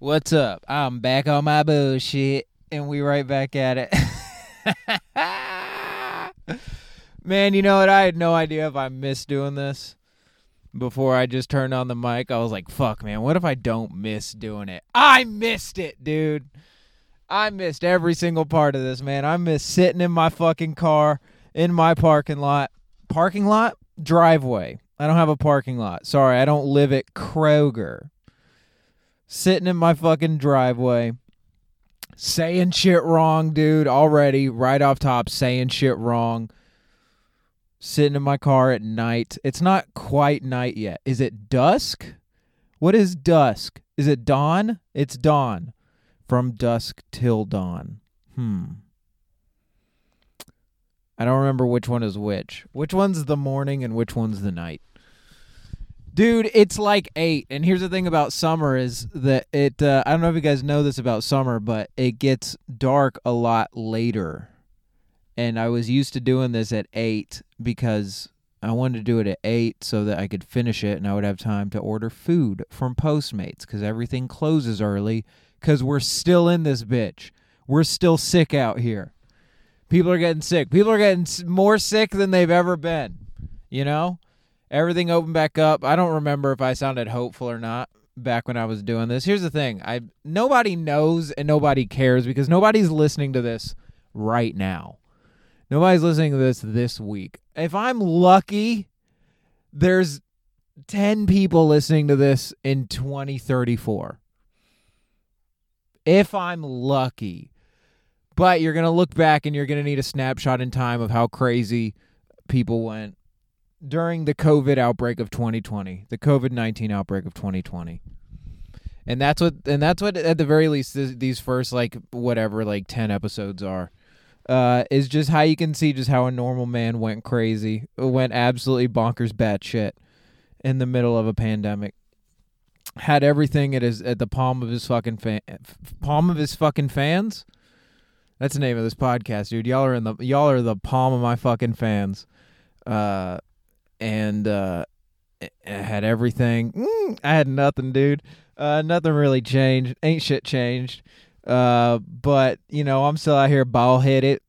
What's up? I'm back on my bullshit, and we right back at it. Man, you know what? I had no idea if I missed doing this before I just turned on the mic. I was like, fuck, man, what if I don't miss doing it? I missed it, dude. I missed every single part of this, man. I missed sitting in my fucking car in my parking lot. Parking lot? Driveway. I don't have a parking lot. Sorry, I don't live at Kroger. Sitting in my fucking driveway. Saying shit wrong, dude, already, right off top, saying shit wrong. Sitting in my car at night. It's not quite night yet. Is it dusk? What is dusk? Is it dawn? It's dawn. From dusk till dawn. Hmm. I don't remember which one is which. Which one's the morning and which one's the night? Dude, it's like eight. And here's the thing about summer is that it. Uh, I don't know if you guys know this about summer, but it gets dark a lot later. And I was used to doing this at eight because I wanted to do it at eight so that I could finish it and I would have time to order food from Postmates because everything closes early because we're still in this bitch. We're still sick out here. People are getting sick. People are getting more sick than they've ever been. You know? Everything opened back up. I don't remember if I sounded hopeful or not back when I was doing this. Here's the thing. I nobody knows and nobody cares because nobody's listening to this right now. Nobody's listening to this this week. If I'm lucky, there's 10 people listening to this in 2034. If I'm lucky. But you're going to look back and you're going to need a snapshot in time of how crazy people went during the COVID outbreak of 2020, the COVID 19 outbreak of 2020. And that's what, and that's what, at the very least, this, these first like whatever, like 10 episodes are, uh, is just how you can see just how a normal man went crazy, went absolutely bonkers batshit in the middle of a pandemic. Had everything at his at the palm of his fucking fan, palm of his fucking fans. That's the name of this podcast, dude. Y'all are in the y'all are the palm of my fucking fans. Uh, and uh, I had everything. Mm, I had nothing, dude. Uh, nothing really changed. Ain't shit changed. Uh, but you know, I'm still out here ball headed.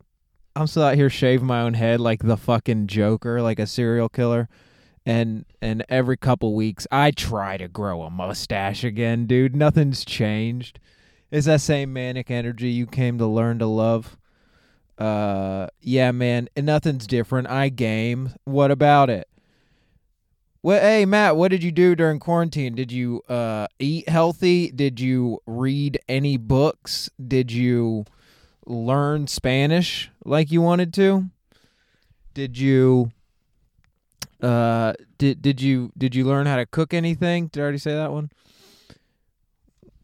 I'm still out here shaving my own head like the fucking Joker, like a serial killer. And and every couple weeks, I try to grow a mustache again, dude. Nothing's changed. It's that same manic energy you came to learn to love. Uh, yeah, man, and nothing's different. I game. What about it? Well, hey Matt, what did you do during quarantine? Did you uh, eat healthy? Did you read any books? Did you learn Spanish like you wanted to? Did you uh did did you did you learn how to cook anything? Did I already say that one?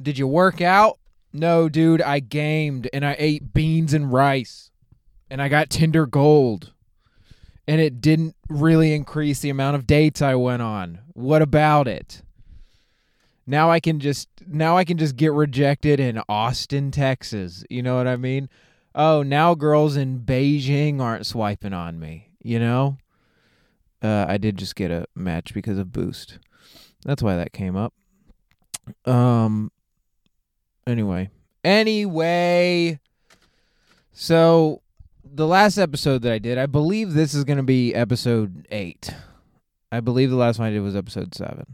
Did you work out? No, dude, I gamed and I ate beans and rice. And I got Tinder Gold and it didn't really increase the amount of dates I went on. What about it? Now I can just now I can just get rejected in Austin, Texas. You know what I mean? Oh, now girls in Beijing aren't swiping on me, you know? Uh, I did just get a match because of Boost. That's why that came up. Um anyway. Anyway, so the last episode that I did, I believe this is going to be episode 8. I believe the last one I did was episode 7.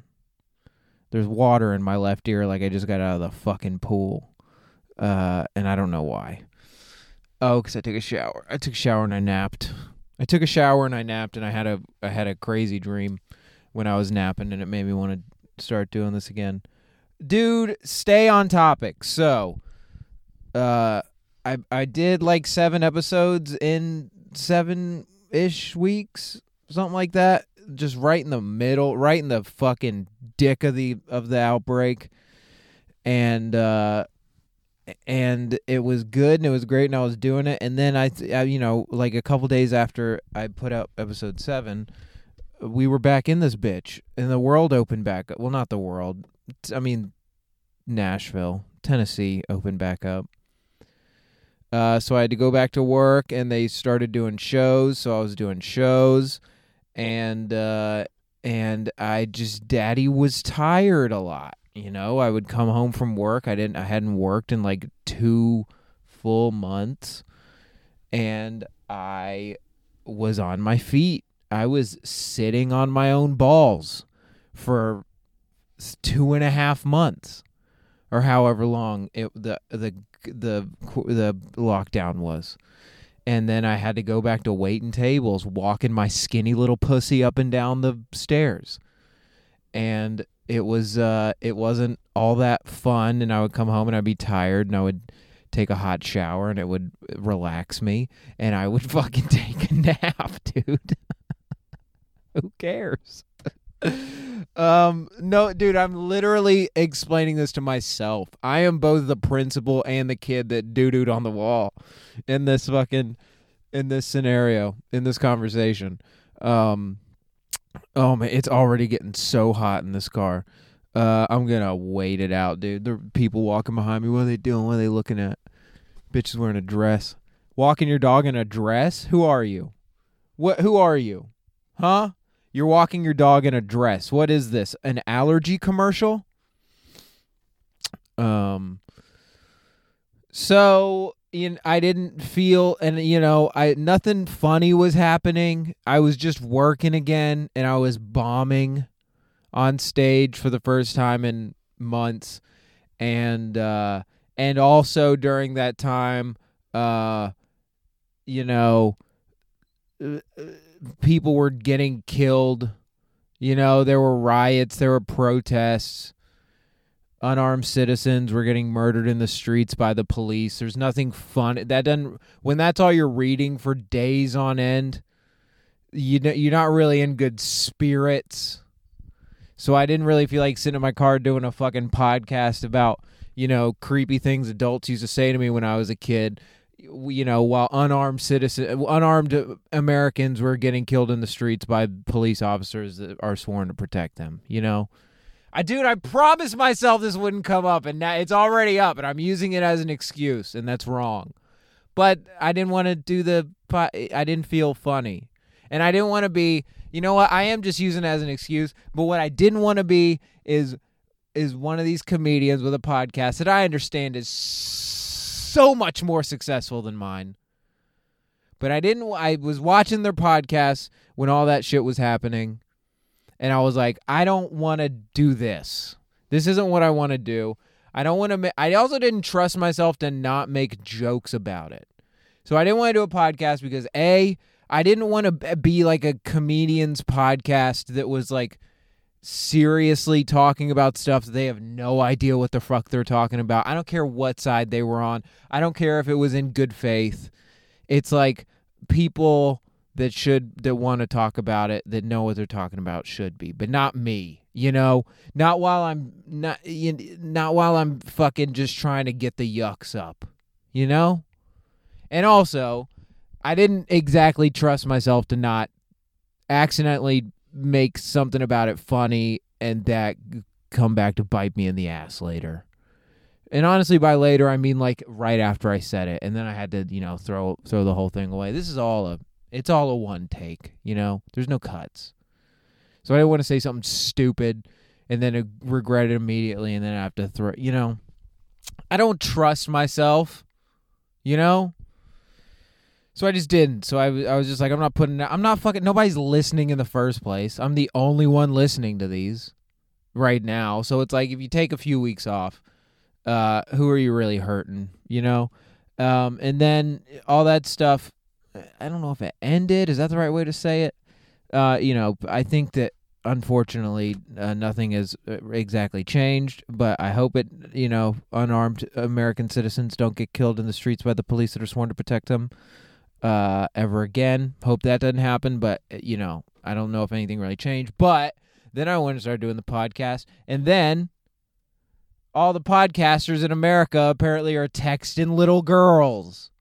There's water in my left ear like I just got out of the fucking pool. Uh, and I don't know why. Oh, cuz I took a shower. I took a shower and I napped. I took a shower and I napped and I had a I had a crazy dream when I was napping and it made me want to start doing this again. Dude, stay on topic. So, uh I I did like seven episodes in seven ish weeks, something like that. Just right in the middle, right in the fucking dick of the of the outbreak, and uh, and it was good and it was great and I was doing it. And then I, th- I you know, like a couple days after I put out episode seven, we were back in this bitch, and the world opened back. up. Well, not the world. I mean, Nashville, Tennessee opened back up. Uh, so I had to go back to work, and they started doing shows. So I was doing shows, and uh, and I just daddy was tired a lot. you know, I would come home from work. I didn't I hadn't worked in like 2 full months and I was on my feet. I was sitting on my own balls for two and a half months or however long it the the the the lockdown was and then I had to go back to waiting tables, walking my skinny little pussy up and down the stairs. And it was uh it wasn't all that fun and I would come home and I'd be tired and I would take a hot shower and it would relax me and I would fucking take a nap, dude. Who cares? Um no dude i'm literally explaining this to myself. I am both the principal and the kid that doo-dooed on the wall in this fucking in this scenario in this conversation. Um oh man it's already getting so hot in this car. Uh i'm gonna wait it out dude. The people walking behind me what are they doing? What are they looking at? Bitch is wearing a dress. Walking your dog in a dress? Who are you? What who are you? Huh you're walking your dog in a dress. What is this? An allergy commercial? Um so know, I didn't feel and you know, I nothing funny was happening. I was just working again and I was bombing on stage for the first time in months and uh and also during that time uh you know uh, people were getting killed. You know, there were riots, there were protests. Unarmed citizens were getting murdered in the streets by the police. There's nothing fun. That doesn't when that's all you're reading for days on end, you know, you're not really in good spirits. So I didn't really feel like sitting in my car doing a fucking podcast about, you know, creepy things adults used to say to me when I was a kid you know, while unarmed citizens, unarmed Americans were getting killed in the streets by police officers that are sworn to protect them. You know, I dude, I promised myself this wouldn't come up, and now it's already up, and I'm using it as an excuse, and that's wrong. But I didn't want to do the. I didn't feel funny, and I didn't want to be. You know what? I am just using it as an excuse. But what I didn't want to be is is one of these comedians with a podcast that I understand is so much more successful than mine. But I didn't I was watching their podcast when all that shit was happening and I was like, I don't want to do this. This isn't what I want to do. I don't want to I also didn't trust myself to not make jokes about it. So I didn't want to do a podcast because A, I didn't want to be like a comedian's podcast that was like seriously talking about stuff they have no idea what the fuck they're talking about. I don't care what side they were on. I don't care if it was in good faith. It's like people that should that want to talk about it that know what they're talking about should be, but not me. You know, not while I'm not not while I'm fucking just trying to get the yucks up. You know? And also, I didn't exactly trust myself to not accidentally make something about it funny and that come back to bite me in the ass later. And honestly, by later I mean like right after I said it, and then I had to, you know, throw throw the whole thing away. This is all a, it's all a one take, you know. There's no cuts, so I didn't want to say something stupid and then regret it immediately, and then I have to throw, you know. I don't trust myself, you know. So I just didn't. So I, I was just like, I'm not putting, I'm not fucking, nobody's listening in the first place. I'm the only one listening to these right now. So it's like, if you take a few weeks off, uh, who are you really hurting, you know? Um, and then all that stuff, I don't know if it ended. Is that the right way to say it? Uh, you know, I think that unfortunately uh, nothing has uh, exactly changed but i hope it you know unarmed american citizens don't get killed in the streets by the police that are sworn to protect them uh, ever again. Hope that doesn't happen, but uh, you know, I don't know if anything really changed. But then I went to start doing the podcast, and then all the podcasters in America apparently are texting little girls,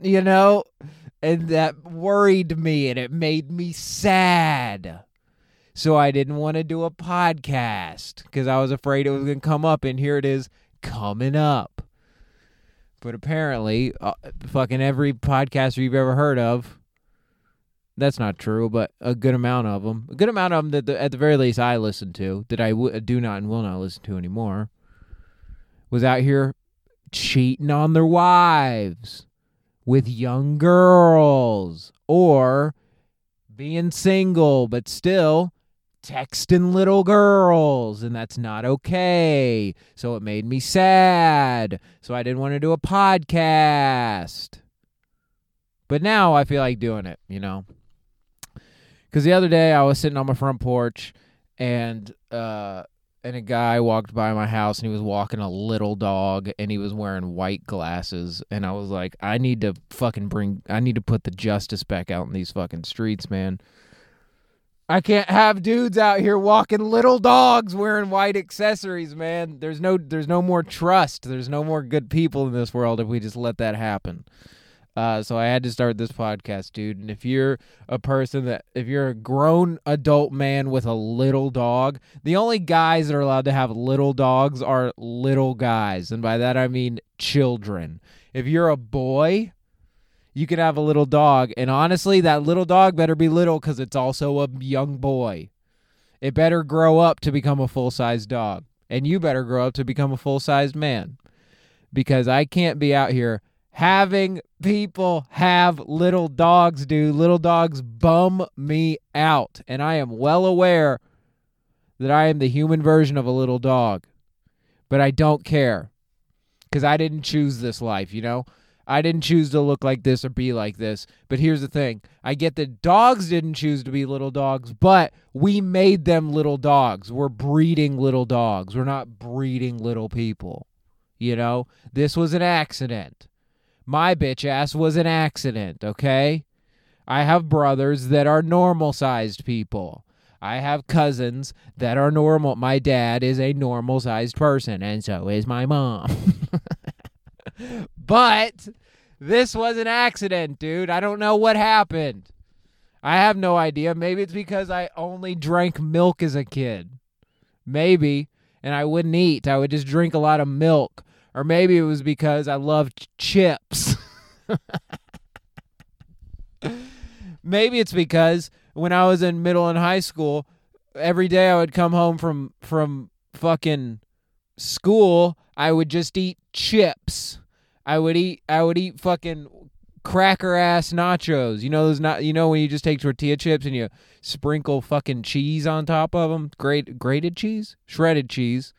you know, and that worried me and it made me sad. So I didn't want to do a podcast because I was afraid it was going to come up, and here it is coming up. But apparently, uh, fucking every podcaster you've ever heard of, That's not true, but a good amount of them, a good amount of them that the, at the very least I listen to, that I w- do not and will not listen to anymore, was out here cheating on their wives with young girls or being single but still texting little girls and that's not okay. So it made me sad. So I didn't want to do a podcast. But now I feel like doing it, you know. Cuz the other day I was sitting on my front porch and uh and a guy walked by my house and he was walking a little dog and he was wearing white glasses and I was like I need to fucking bring I need to put the justice back out in these fucking streets, man. I can't have dudes out here walking little dogs wearing white accessories, man. There's no there's no more trust. There's no more good people in this world if we just let that happen. Uh, so I had to start this podcast, dude. And if you're a person that, if you're a grown adult man with a little dog, the only guys that are allowed to have little dogs are little guys. And by that I mean children. If you're a boy, you can have a little dog. And honestly, that little dog better be little because it's also a young boy. It better grow up to become a full sized dog. And you better grow up to become a full sized man. Because I can't be out here having people have little dogs, dude. Little dogs bum me out. And I am well aware that I am the human version of a little dog. But I don't care because I didn't choose this life, you know? I didn't choose to look like this or be like this. But here's the thing I get that dogs didn't choose to be little dogs, but we made them little dogs. We're breeding little dogs. We're not breeding little people. You know, this was an accident. My bitch ass was an accident, okay? I have brothers that are normal sized people. I have cousins that are normal. My dad is a normal sized person, and so is my mom. but this was an accident, dude. I don't know what happened. I have no idea. Maybe it's because I only drank milk as a kid. Maybe. And I wouldn't eat. I would just drink a lot of milk. Or maybe it was because I loved chips. maybe it's because when I was in middle and high school, every day I would come home from from fucking school, I would just eat chips. I would eat I would eat fucking cracker ass nachos. You know those not you know when you just take tortilla chips and you sprinkle fucking cheese on top of them, grate grated cheese, shredded cheese.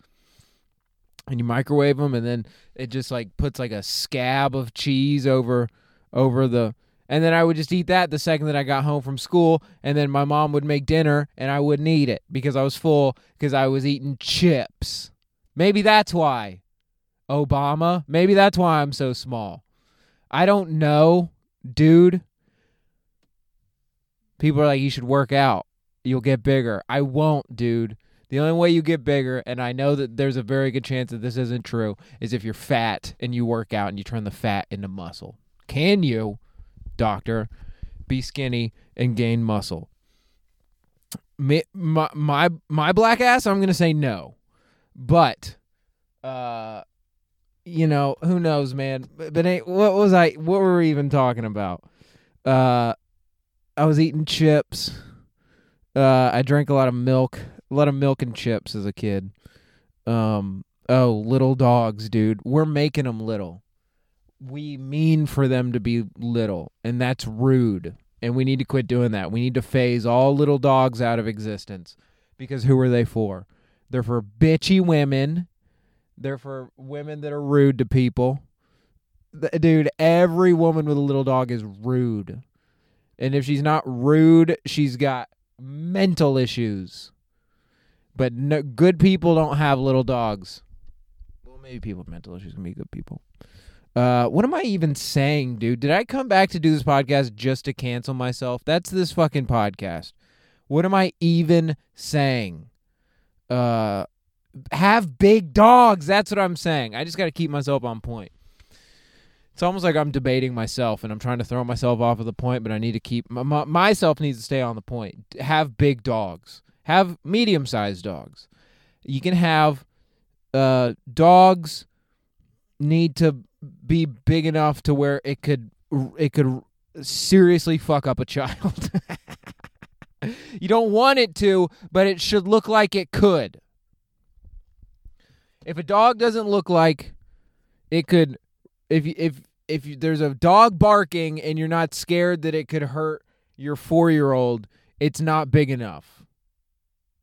And you microwave them and then it just like puts like a scab of cheese over over the and then I would just eat that the second that I got home from school and then my mom would make dinner and I wouldn't eat it because I was full because I was eating chips. Maybe that's why. Obama. Maybe that's why I'm so small. I don't know, dude. People are like, you should work out. You'll get bigger. I won't, dude. The only way you get bigger, and I know that there's a very good chance that this isn't true, is if you're fat and you work out and you turn the fat into muscle. Can you, doctor, be skinny and gain muscle? My my my, black ass, I'm gonna say no, but uh, you know who knows, man. But, but what was I? What were we even talking about? Uh, I was eating chips. Uh, I drank a lot of milk, a lot of milk and chips as a kid. Um, oh, little dogs, dude. We're making them little. We mean for them to be little, and that's rude. And we need to quit doing that. We need to phase all little dogs out of existence because who are they for? They're for bitchy women. They're for women that are rude to people. Dude, every woman with a little dog is rude. And if she's not rude, she's got mental issues. But no, good people don't have little dogs. Well, maybe people with mental issues can be good people. Uh, what am I even saying, dude? Did I come back to do this podcast just to cancel myself? That's this fucking podcast. What am I even saying? Uh, have big dogs. That's what I'm saying. I just got to keep myself on point. It's almost like I'm debating myself and I'm trying to throw myself off of the point, but I need to keep my, my, myself needs to stay on the point. Have big dogs. Have medium sized dogs. You can have uh, dogs need to be big enough to where it could it could seriously fuck up a child. you don't want it to, but it should look like it could. If a dog doesn't look like it could if if if there's a dog barking and you're not scared that it could hurt your 4-year-old, it's not big enough.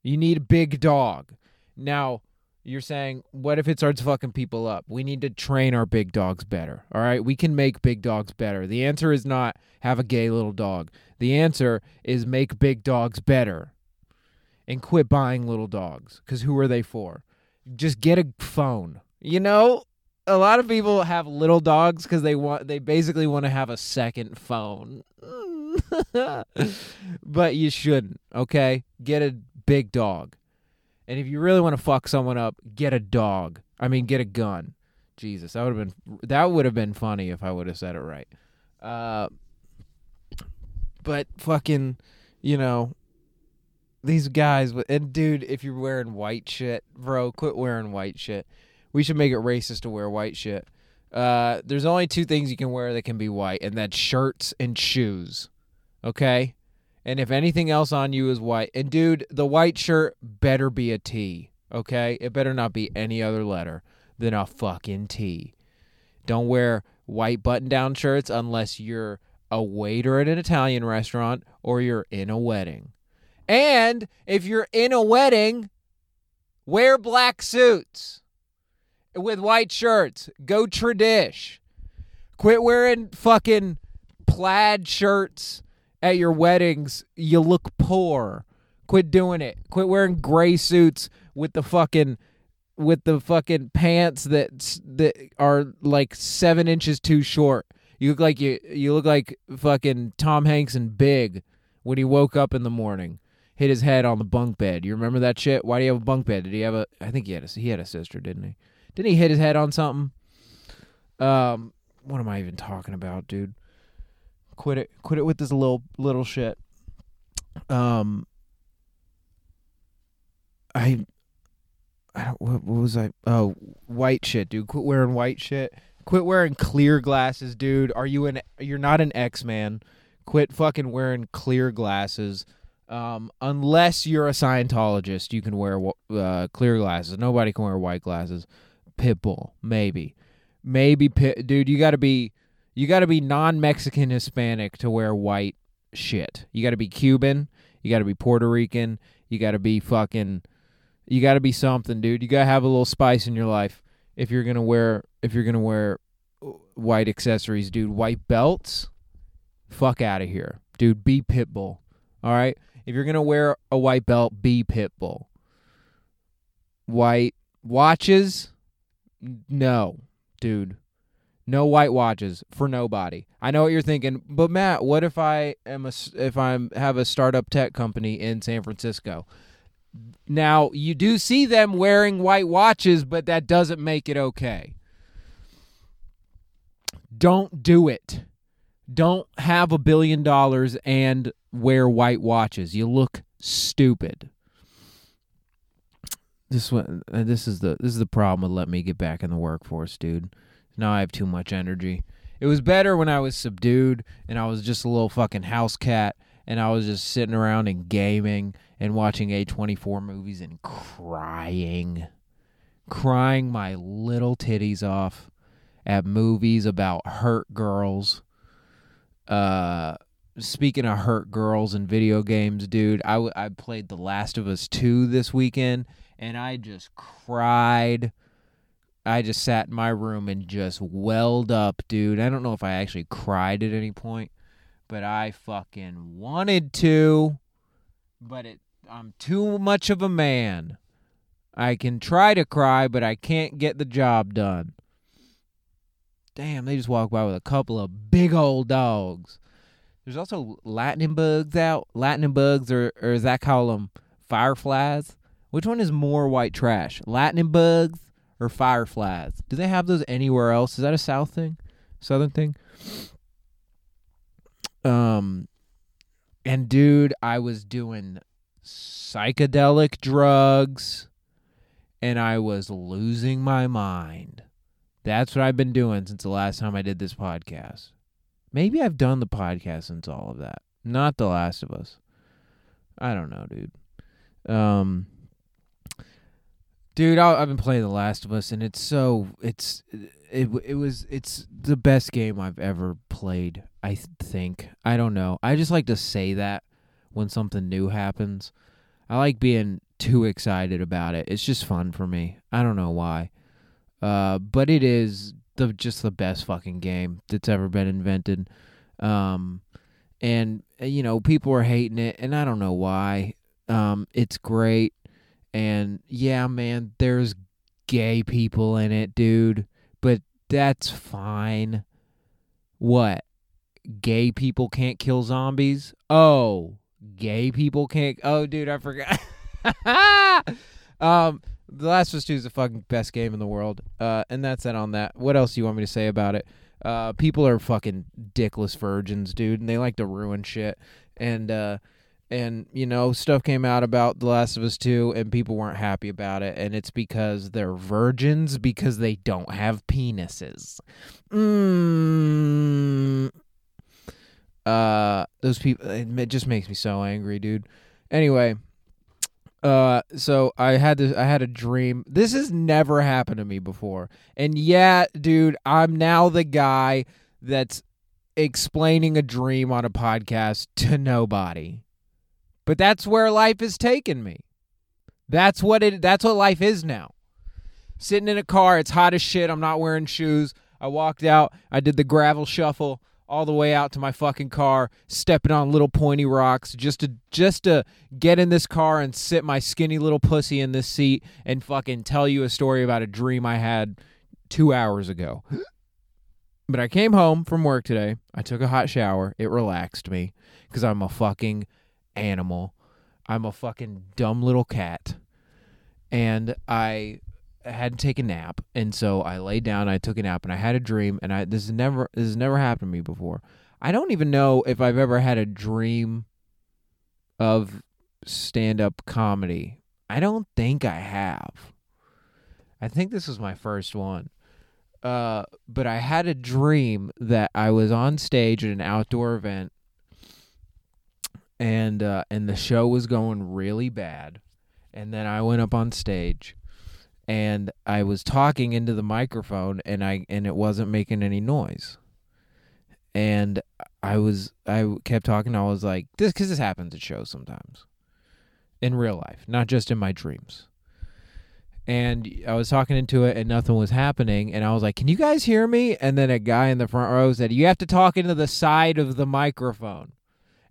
You need a big dog. Now, you're saying, what if it starts fucking people up? We need to train our big dogs better. All right. We can make big dogs better. The answer is not have a gay little dog. The answer is make big dogs better and quit buying little dogs. Because who are they for? Just get a phone. You know, a lot of people have little dogs because they want, they basically want to have a second phone. but you shouldn't. Okay. Get a big dog. And if you really want to fuck someone up, get a dog. I mean, get a gun. Jesus, that would have been that would have been funny if I would have said it right. Uh, but fucking, you know, these guys. And dude, if you're wearing white shit, bro, quit wearing white shit. We should make it racist to wear white shit. Uh, there's only two things you can wear that can be white, and that's shirts and shoes. Okay. And if anything else on you is white, and dude, the white shirt better be a T, okay? It better not be any other letter than a fucking T. Don't wear white button down shirts unless you're a waiter at an Italian restaurant or you're in a wedding. And if you're in a wedding, wear black suits with white shirts. Go tradish. Quit wearing fucking plaid shirts at your weddings, you look poor. Quit doing it. Quit wearing gray suits with the fucking with the fucking pants that that are like seven inches too short. You look like you you look like fucking Tom Hanks and Big when he woke up in the morning, hit his head on the bunk bed. You remember that shit? Why do you have a bunk bed? Did he have a? I think he had a he had a sister, didn't he? Didn't he hit his head on something? Um, what am I even talking about, dude? Quit it. Quit it with this little little shit. Um, I, I don't. What, what was I? Oh, white shit, dude. Quit wearing white shit. Quit wearing clear glasses, dude. Are you an? You're not an X man. Quit fucking wearing clear glasses. Um, unless you're a Scientologist, you can wear uh, clear glasses. Nobody can wear white glasses. Pitbull, maybe, maybe, pit, dude. You got to be you got to be non-Mexican Hispanic to wear white shit. You got to be Cuban, you got to be Puerto Rican, you got to be fucking you got to be something, dude. You got to have a little spice in your life if you're to wear if you're to wear white accessories, dude. White belts? Fuck out of here. Dude, be Pitbull. All right? If you're going to wear a white belt, be Pitbull. White watches? No, dude. No white watches for nobody. I know what you're thinking, but Matt, what if I am a if I'm have a startup tech company in San Francisco? Now, you do see them wearing white watches, but that doesn't make it okay. Don't do it. Don't have a billion dollars and wear white watches. You look stupid. This one, uh, this is the this is the problem with let me get back in the workforce, dude. Now I have too much energy. It was better when I was subdued and I was just a little fucking house cat and I was just sitting around and gaming and watching A24 movies and crying. Crying my little titties off at movies about hurt girls. Uh speaking of hurt girls and video games, dude, I, w- I played The Last of Us 2 this weekend and I just cried I just sat in my room and just welled up, dude. I don't know if I actually cried at any point, but I fucking wanted to. But it I'm too much of a man. I can try to cry, but I can't get the job done. Damn, they just walked by with a couple of big old dogs. There's also lightning bugs out. Lightning bugs, or, or as I call them, fireflies. Which one is more white trash? Lightning bugs or fireflies. Do they have those anywhere else? Is that a south thing? Southern thing? Um and dude, I was doing psychedelic drugs and I was losing my mind. That's what I've been doing since the last time I did this podcast. Maybe I've done the podcast since all of that. Not The Last of Us. I don't know, dude. Um, dude, I, I've been playing The Last of Us, and it's so it's it it was it's the best game I've ever played. I th- think I don't know. I just like to say that when something new happens. I like being too excited about it. It's just fun for me. I don't know why. Uh, but it is the just the best fucking game that's ever been invented. Um, and uh, you know people are hating it, and I don't know why. Um, it's great, and yeah, man, there's gay people in it, dude. But that's fine. What? Gay people can't kill zombies? Oh, gay people can't. Oh, dude, I forgot. um, The Last of Us Two is the fucking best game in the world. Uh, and that's it on that. What else do you want me to say about it? Uh, people are fucking dickless virgins, dude, and they like to ruin shit. And uh, and you know, stuff came out about The Last of Us Two, and people weren't happy about it, and it's because they're virgins because they don't have penises. Mm. Uh, those people. It just makes me so angry, dude. Anyway, uh so i had this i had a dream. This has never happened to me before. And yeah dude i'm now the guy that's explaining a dream on a podcast to nobody. But that's where life has taken me. That's what it that's what life is now. Sitting in a car it's hot as shit. I'm not wearing shoes. I walked out. I did the gravel shuffle all the way out to my fucking car, stepping on little pointy rocks just to just to get in this car and sit my skinny little pussy in this seat and fucking tell you a story about a dream I had 2 hours ago. But I came home from work today. I took a hot shower. It relaxed me cuz I'm a fucking animal. I'm a fucking dumb little cat. And I I had to take a nap, and so I laid down. I took a nap, and I had a dream. And I this has never this has never happened to me before. I don't even know if I've ever had a dream of stand up comedy. I don't think I have. I think this was my first one. Uh, but I had a dream that I was on stage at an outdoor event, and uh, and the show was going really bad, and then I went up on stage and I was talking into the microphone and I and it wasn't making any noise. And I was I kept talking. I was like this because this happens at shows sometimes, in real life, not just in my dreams. And I was talking into it and nothing was happening. And I was like, "Can you guys hear me?" And then a guy in the front row said, "You have to talk into the side of the microphone."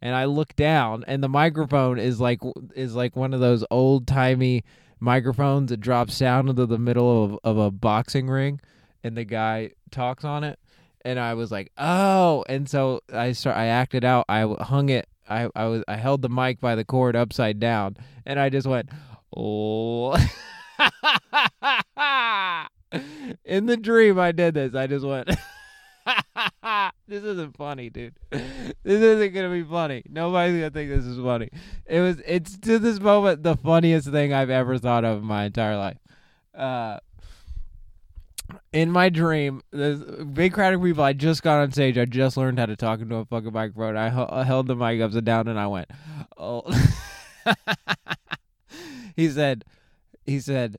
And I looked down, and the microphone is like is like one of those old timey microphones that drops down into the middle of, of a boxing ring and the guy talks on it and I was like, "Oh!" And so I start. I acted out. I hung it. I I was. I held the mic by the cord upside down, and I just went, "Oh!" In the dream, I did this. I just went. this isn't funny, dude. This isn't gonna be funny. Nobody's gonna think this is funny. It was. It's to this moment the funniest thing I've ever thought of in my entire life. Uh, in my dream, this big crowd of people. I just got on stage. I just learned how to talk into a fucking microphone. I, I held the mic upside down and I went, "Oh." he said, "He said,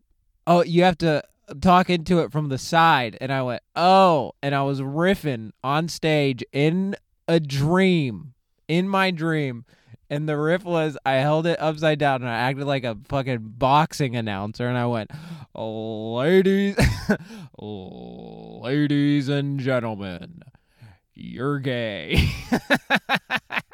oh, you have to talking to it from the side and I went, "Oh," and I was riffing on stage in a dream, in my dream. And the riff was I held it upside down and I acted like a fucking boxing announcer and I went, "Ladies, ladies and gentlemen, you're gay."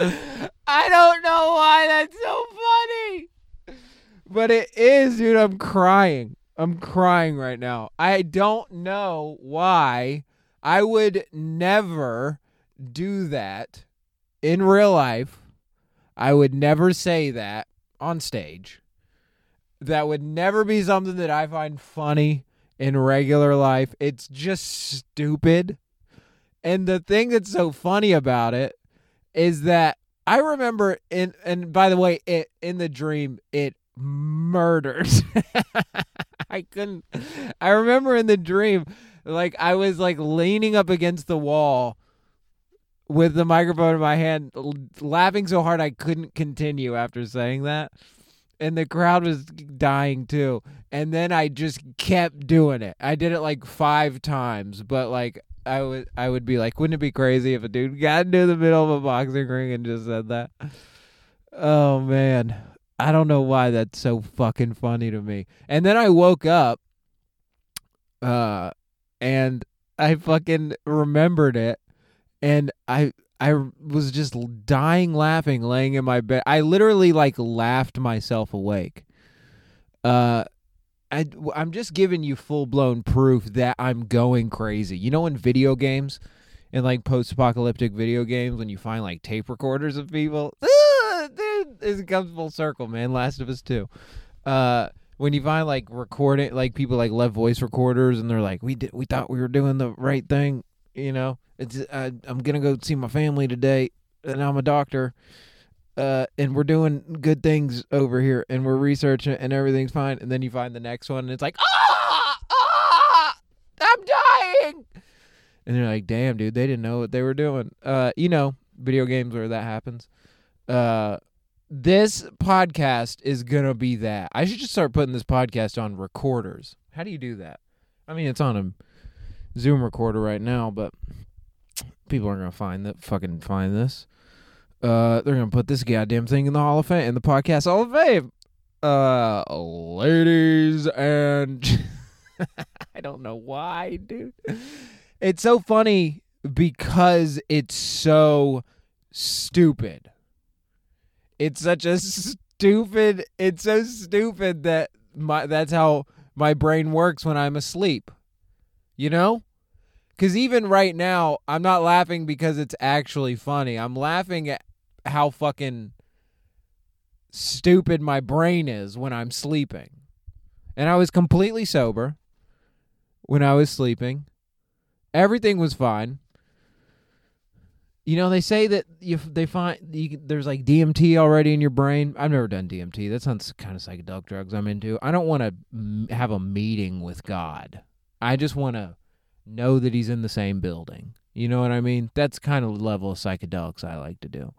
I don't know why that's so funny. But it is, dude. I'm crying. I'm crying right now. I don't know why I would never do that in real life. I would never say that on stage. That would never be something that I find funny in regular life. It's just stupid. And the thing that's so funny about it is that I remember in and by the way, it in the dream it murdered. I couldn't. I remember in the dream, like I was like leaning up against the wall with the microphone in my hand, laughing so hard I couldn't continue after saying that. And the crowd was dying too. And then I just kept doing it. I did it like five times, but like I would I would be like, wouldn't it be crazy if a dude got into the middle of a boxing ring and just said that? Oh man. I don't know why that's so fucking funny to me. And then I woke up uh and I fucking remembered it and I I was just dying laughing laying in my bed. I literally like laughed myself awake. Uh I, I'm just giving you full blown proof that I'm going crazy. You know, in video games, in like post apocalyptic video games, when you find like tape recorders of people, ah, dude, it comes full circle, man. Last of Us 2. Uh, when you find like recording, like people like left voice recorders, and they're like, "We did, we thought we were doing the right thing," you know. It's I, I'm gonna go see my family today, and I'm a doctor uh, and we're doing good things over here, and we're researching, and everything's fine. And then you find the next one, and it's like, ah, ah, I'm dying. And you're like, damn, dude, they didn't know what they were doing. Uh, you know, video games where that happens. Uh, this podcast is gonna be that. I should just start putting this podcast on recorders. How do you do that? I mean, it's on a Zoom recorder right now, but people aren't gonna find that fucking find this. Uh, they're gonna put this goddamn thing in the Hall of Fame, in the podcast Hall of Fame. Uh, ladies and I don't know why, dude. It's so funny because it's so stupid. It's such a stupid. It's so stupid that my that's how my brain works when I'm asleep. You know? Cuz even right now, I'm not laughing because it's actually funny. I'm laughing at how fucking stupid my brain is when I'm sleeping. And I was completely sober when I was sleeping. Everything was fine. You know, they say that if they find you, there's like DMT already in your brain. I've never done DMT. That sounds kind of psychedelic drugs I'm into. I don't want to m- have a meeting with God. I just want to know that he's in the same building. You know what I mean? That's kind of the level of psychedelics I like to do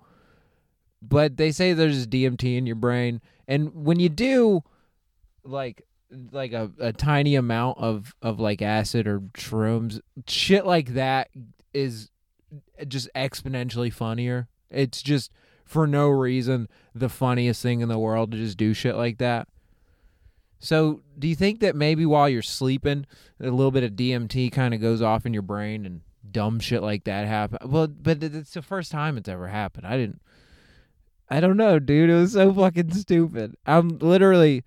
but they say there's DMT in your brain, and when you do, like like a, a tiny amount of of like acid or shrooms, shit like that is just exponentially funnier. It's just for no reason the funniest thing in the world to just do shit like that. So, do you think that maybe while you're sleeping, a little bit of DMT kind of goes off in your brain and dumb shit like that happen? Well, but it's the first time it's ever happened. I didn't I don't know, dude. It was so fucking stupid. I'm literally.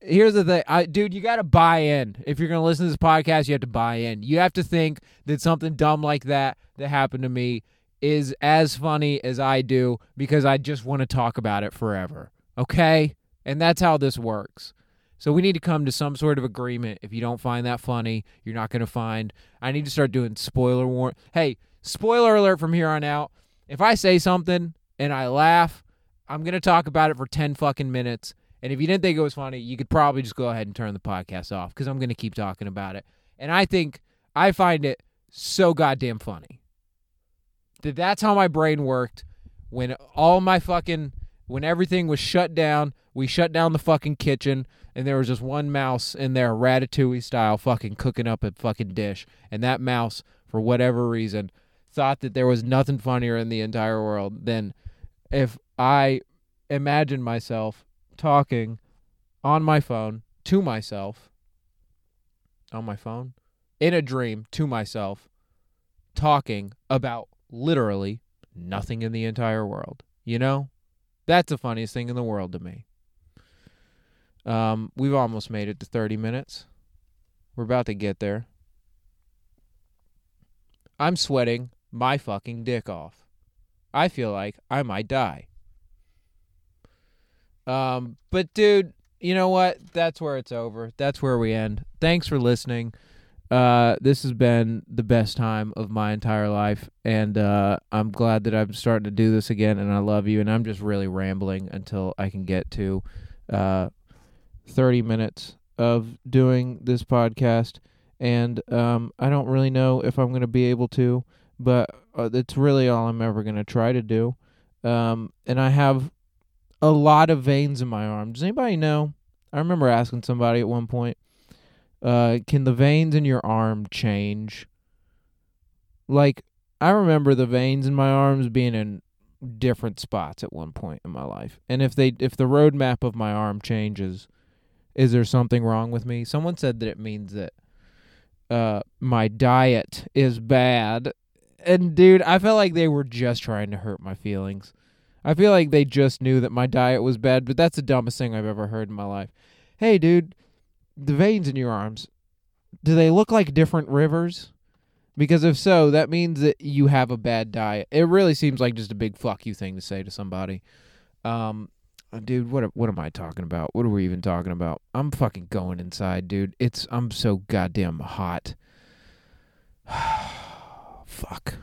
Here's the thing, I, dude. You got to buy in. If you're gonna listen to this podcast, you have to buy in. You have to think that something dumb like that that happened to me is as funny as I do because I just want to talk about it forever. Okay, and that's how this works. So we need to come to some sort of agreement. If you don't find that funny, you're not gonna find. I need to start doing spoiler warn. Hey, spoiler alert from here on out. If I say something and I laugh I'm going to talk about it for 10 fucking minutes. And if you didn't think it was funny, you could probably just go ahead and turn the podcast off because I'm going to keep talking about it. And I think I find it so goddamn funny that that's how my brain worked when all my fucking, when everything was shut down. We shut down the fucking kitchen and there was just one mouse in there, ratatouille style, fucking cooking up a fucking dish. And that mouse, for whatever reason, thought that there was nothing funnier in the entire world than if I imagine myself talking on my phone to myself on my phone in a dream to myself talking about literally nothing in the entire world. You know? That's the funniest thing in the world to me. Um, we've almost made it to 30 minutes. We're about to get there. I'm sweating my fucking dick off. I feel like I might die. Um, but dude, you know what? That's where it's over. That's where we end. Thanks for listening. Uh, this has been the best time of my entire life, and uh, I'm glad that I'm starting to do this again. And I love you. And I'm just really rambling until I can get to uh, 30 minutes of doing this podcast. And um, I don't really know if I'm going to be able to, but uh, it's really all I'm ever going to try to do. Um, and I have a lot of veins in my arm. Does anybody know? I remember asking somebody at one point, uh, can the veins in your arm change? Like, I remember the veins in my arms being in different spots at one point in my life. And if they if the roadmap of my arm changes, is there something wrong with me? Someone said that it means that uh my diet is bad. And dude, I felt like they were just trying to hurt my feelings. I feel like they just knew that my diet was bad, but that's the dumbest thing I've ever heard in my life. Hey dude, the veins in your arms, do they look like different rivers? Because if so, that means that you have a bad diet. It really seems like just a big fuck you thing to say to somebody. Um, dude, what what am I talking about? What are we even talking about? I'm fucking going inside, dude. It's I'm so goddamn hot. fuck.